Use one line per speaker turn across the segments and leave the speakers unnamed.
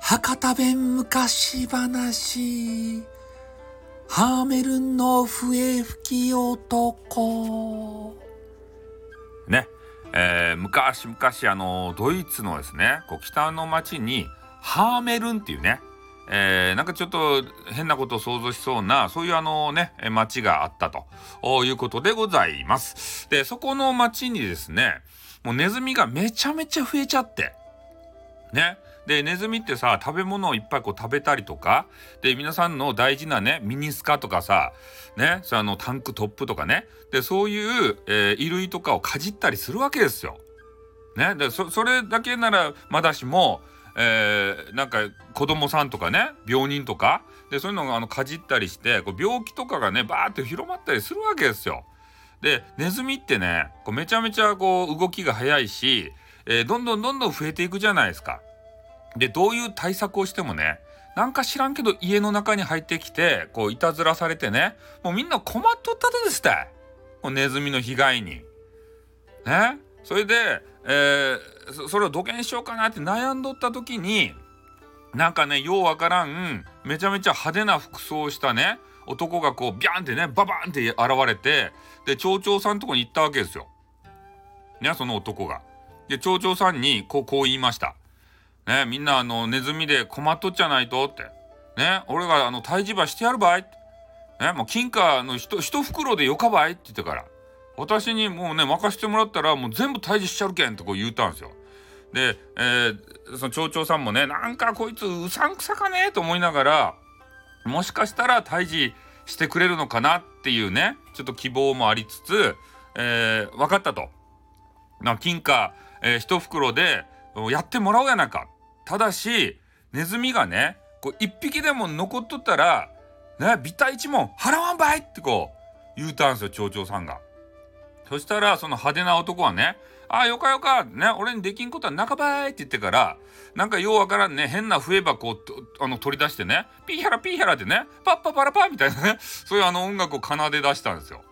博多弁昔話。ハーメルンの笛吹き男。
ね、えー、昔々あのドイツのですねこう北の町にハーメルンっていうね、えー、なんかちょっと変なことを想像しそうなそういうあのね町があったということでございます。でそこの町にですねもうネズミがめちゃめちゃ増えちゃってねでネズミってさ食べ物をいっぱいこう食べたりとかで皆さんの大事なねミニスカとかさねそのタンクトップとかねでそういう、えー、衣類とかをかじったりするわけですよ。ね、でそそれだけならまだしも、えー、なんか子供さんとかね病人とかでそういうのがあのかじったりしてこう病気とかがねバーって広まったりするわけですよ。でネズミってねこうめちゃめちゃこう動きが速いし、えー、どんどんどんどん増えていくじゃないですか。でどういう対策をしてもねなんか知らんけど家の中に入ってきてこういたずらされてねもうみんな困っとったとですたいネズミの被害に。ねそれで、え、それを土下しようかなって悩んどった時になんかねようわからんめちゃめちゃ派手な服装をしたね男がこうビャンってねババンって現れてで町長さんとこに行ったわけですよ。ねその男が。で町長さんにこうこう言いました。ね、みんなあのネズミで困っとっちゃないとって。ね、俺があの退治場してやるばいって。ね、もう金貨の一袋でよかばいって言ってから。私にもうね、任せてもらったらもう全部退治しちゃるけんってこう言うたんですよ。で、えー、その町長さんもね、なんかこいつうさんくさかねと思いながら、もしかしたら退治してくれるのかなっていうね、ちょっと希望もありつつ、えー、分かったと。な金貨、えー、一袋でやってもらおうやなか。ただし、ネズミがね、こう一匹でも残っとったら、ね、ビタ一問払わんばいってこう言うたんですよ、町長さんが。そしたら、その派手な男はね、ああ、よかよか、ね、俺にできんことはなかばいって言ってから、なんかようわからんね、変な笛箱をあの取り出してね、ピーヒャラピーヒャラってね、パッパパラパーみたいなね、そういうあの音楽を奏で出したんですよ。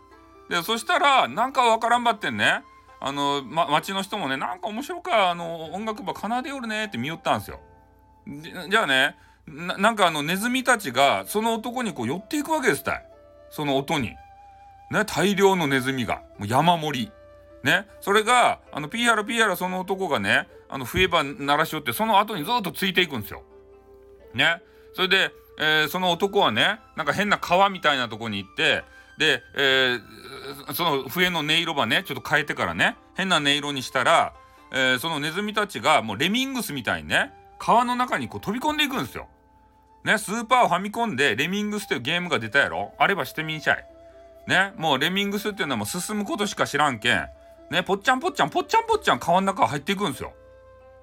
で、そしたら、なんかわからんばってんね、あの、ま、町の人もね、なんか面白か、あの、音楽ば奏でよるねって見よったんですよ。じゃあねな、んかあの、ネズミたちが、その男にこう寄っていくわけですたい。その音に。ね、大量のネズミが。もう山盛り。ね、それが、あの、ピーハラピーハラその男がね、あの、笛ば鳴らしよって、その後にずっとついていくんですよ。ね。それで、えー、その男はね、なんか変な川みたいなとこに行って、で、えー、その笛の音色ばねちょっと変えてからね変な音色にしたら、えー、そのネズミたちがもうレミングスみたいにね川の中にこう飛び込んでいくんですよ。ねスーパーファミコンでレミングスというゲームが出たやろあればしてみんしゃい。ねもうレミングスっていうのはもう進むことしか知らんけんねぽっちゃんぽっちゃんぽっちゃんぽっちゃん川の中入っていくんですよ。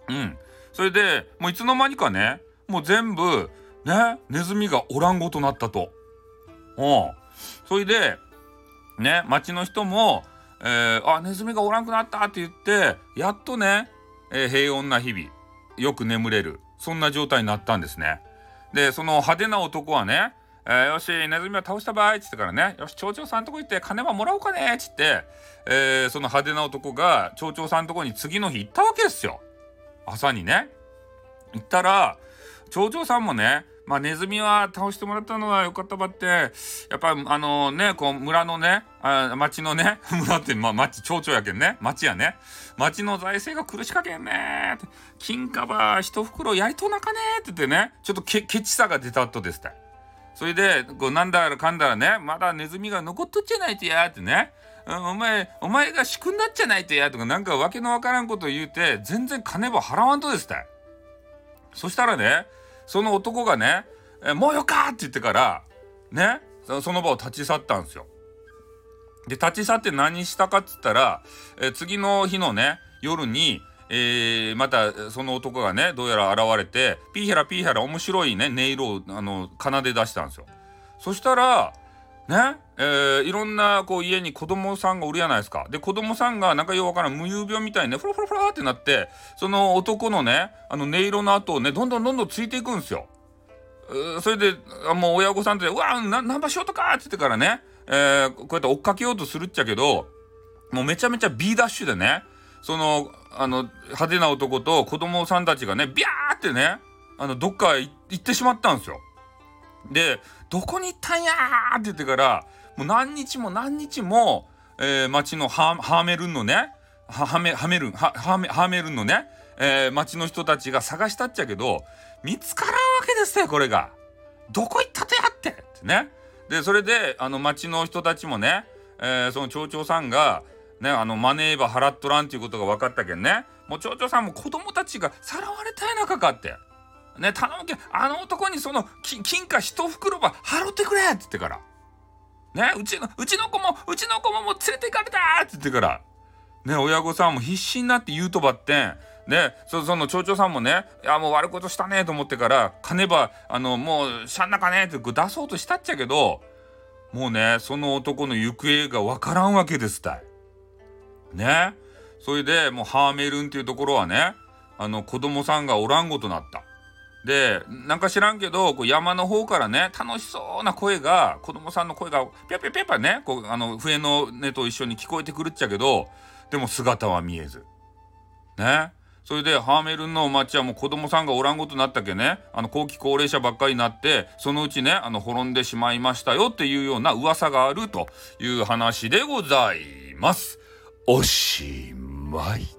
うん。それでもういつの間にかねもう全部ねネズミがおらんごとなったと。うん。それで、ね、町の人も、えー、あ、ネズミがおらんくなったって言って、やっとね、えー、平穏な日々、よく眠れる、そんな状態になったんですね。で、その派手な男はね、えー、よし、ネズミは倒した場合っつってからね、よし、町長さんとこ行って金はもらおうかねっつって、えー、その派手な男が町長さんとこに次の日行ったわけですよ。朝にね。行ったら、町長さんもね、まあ、ネズミは倒してもらったのは良かったばって、やっぱあのね、こう村のね、あ町のね、村って、まあ町、町長やけんね、町やね、町の財政が苦しかけんね金貨ば一袋やりとなかねって言ってね、ちょっとケケチさが出たとですって。それで、こうなんだらかんだらね、まだネズミが残っとっちゃないとやってね、お前、お前が仕組んだっちゃないとやとか、なんかわけのわからんこと言うて、全然金ば払わんとですって。そしたらね、その男がね「もうよか!」って言ってからねその場を立ち去ったんですよ。で立ち去って何したかっつったら、え次の日のね夜に、えー、またその男がねどうやら現れてピーヘラピーヘラ面白いね音色をあの奏で出したんですよ。そしたらねえー、いろんなこう家に子供さんがおるやないですか。で子供さんがなんかようわからん無遊病みたいにねフラフラフラってなってその男のねあの音色の後をねどんどんどんどんついていくんですよ。それでもう親御さんって「うわな何場しようとか!」って言ってからね、えー、こうやって追っかけようとするっちゃけどもうめちゃめちゃ B ダッシュでねそのあの派手な男と子供さんたちがねビャーってねあのどっか行ってしまったんですよ。で「どこに行ったんやー!」って言ってからもう何日も何日も、えー、町のハーメルンのねハメハメルンハハメハメルンのね、えー、町の人たちが探したっちゃけど見つからんわけですよこれが。どこ行ったとやってってね。でそれであの町の人たちもね、えー、その町長さんがねあのマネーバ払っとらんっていうことが分かったけんねもう町長さんも子供たちがさらわれたやなかかって。ね頼むけんあの男にその金貨一袋ば払ってくれって言ってから。ねうちのうちの子もうちの子ももう連れて行かれたって言ってから。ね親御さんも必死になって言うとばってん。ね、そその町長さんもね「いやもう悪いことしたね」と思ってから金ばあのもうしゃんなかねって出そうとしたっちゃけどもうねその男の行方がわからんわけですたい。ねそれでもうハーメルンっていうところはねあの子供さんがおらんごとなった。でなんか知らんけどこう山の方からね楽しそうな声が子供さんの声がピャピャピャピャねこうあの笛の音と一緒に聞こえてくるっちゃけどでも姿は見えず。ねそれでハーメルンの町はもう子供さんがおらんことなったけねあの後期高齢者ばっかりになってそのうちねあの滅んでしまいましたよっていうような噂があるという話でございます。おしまい。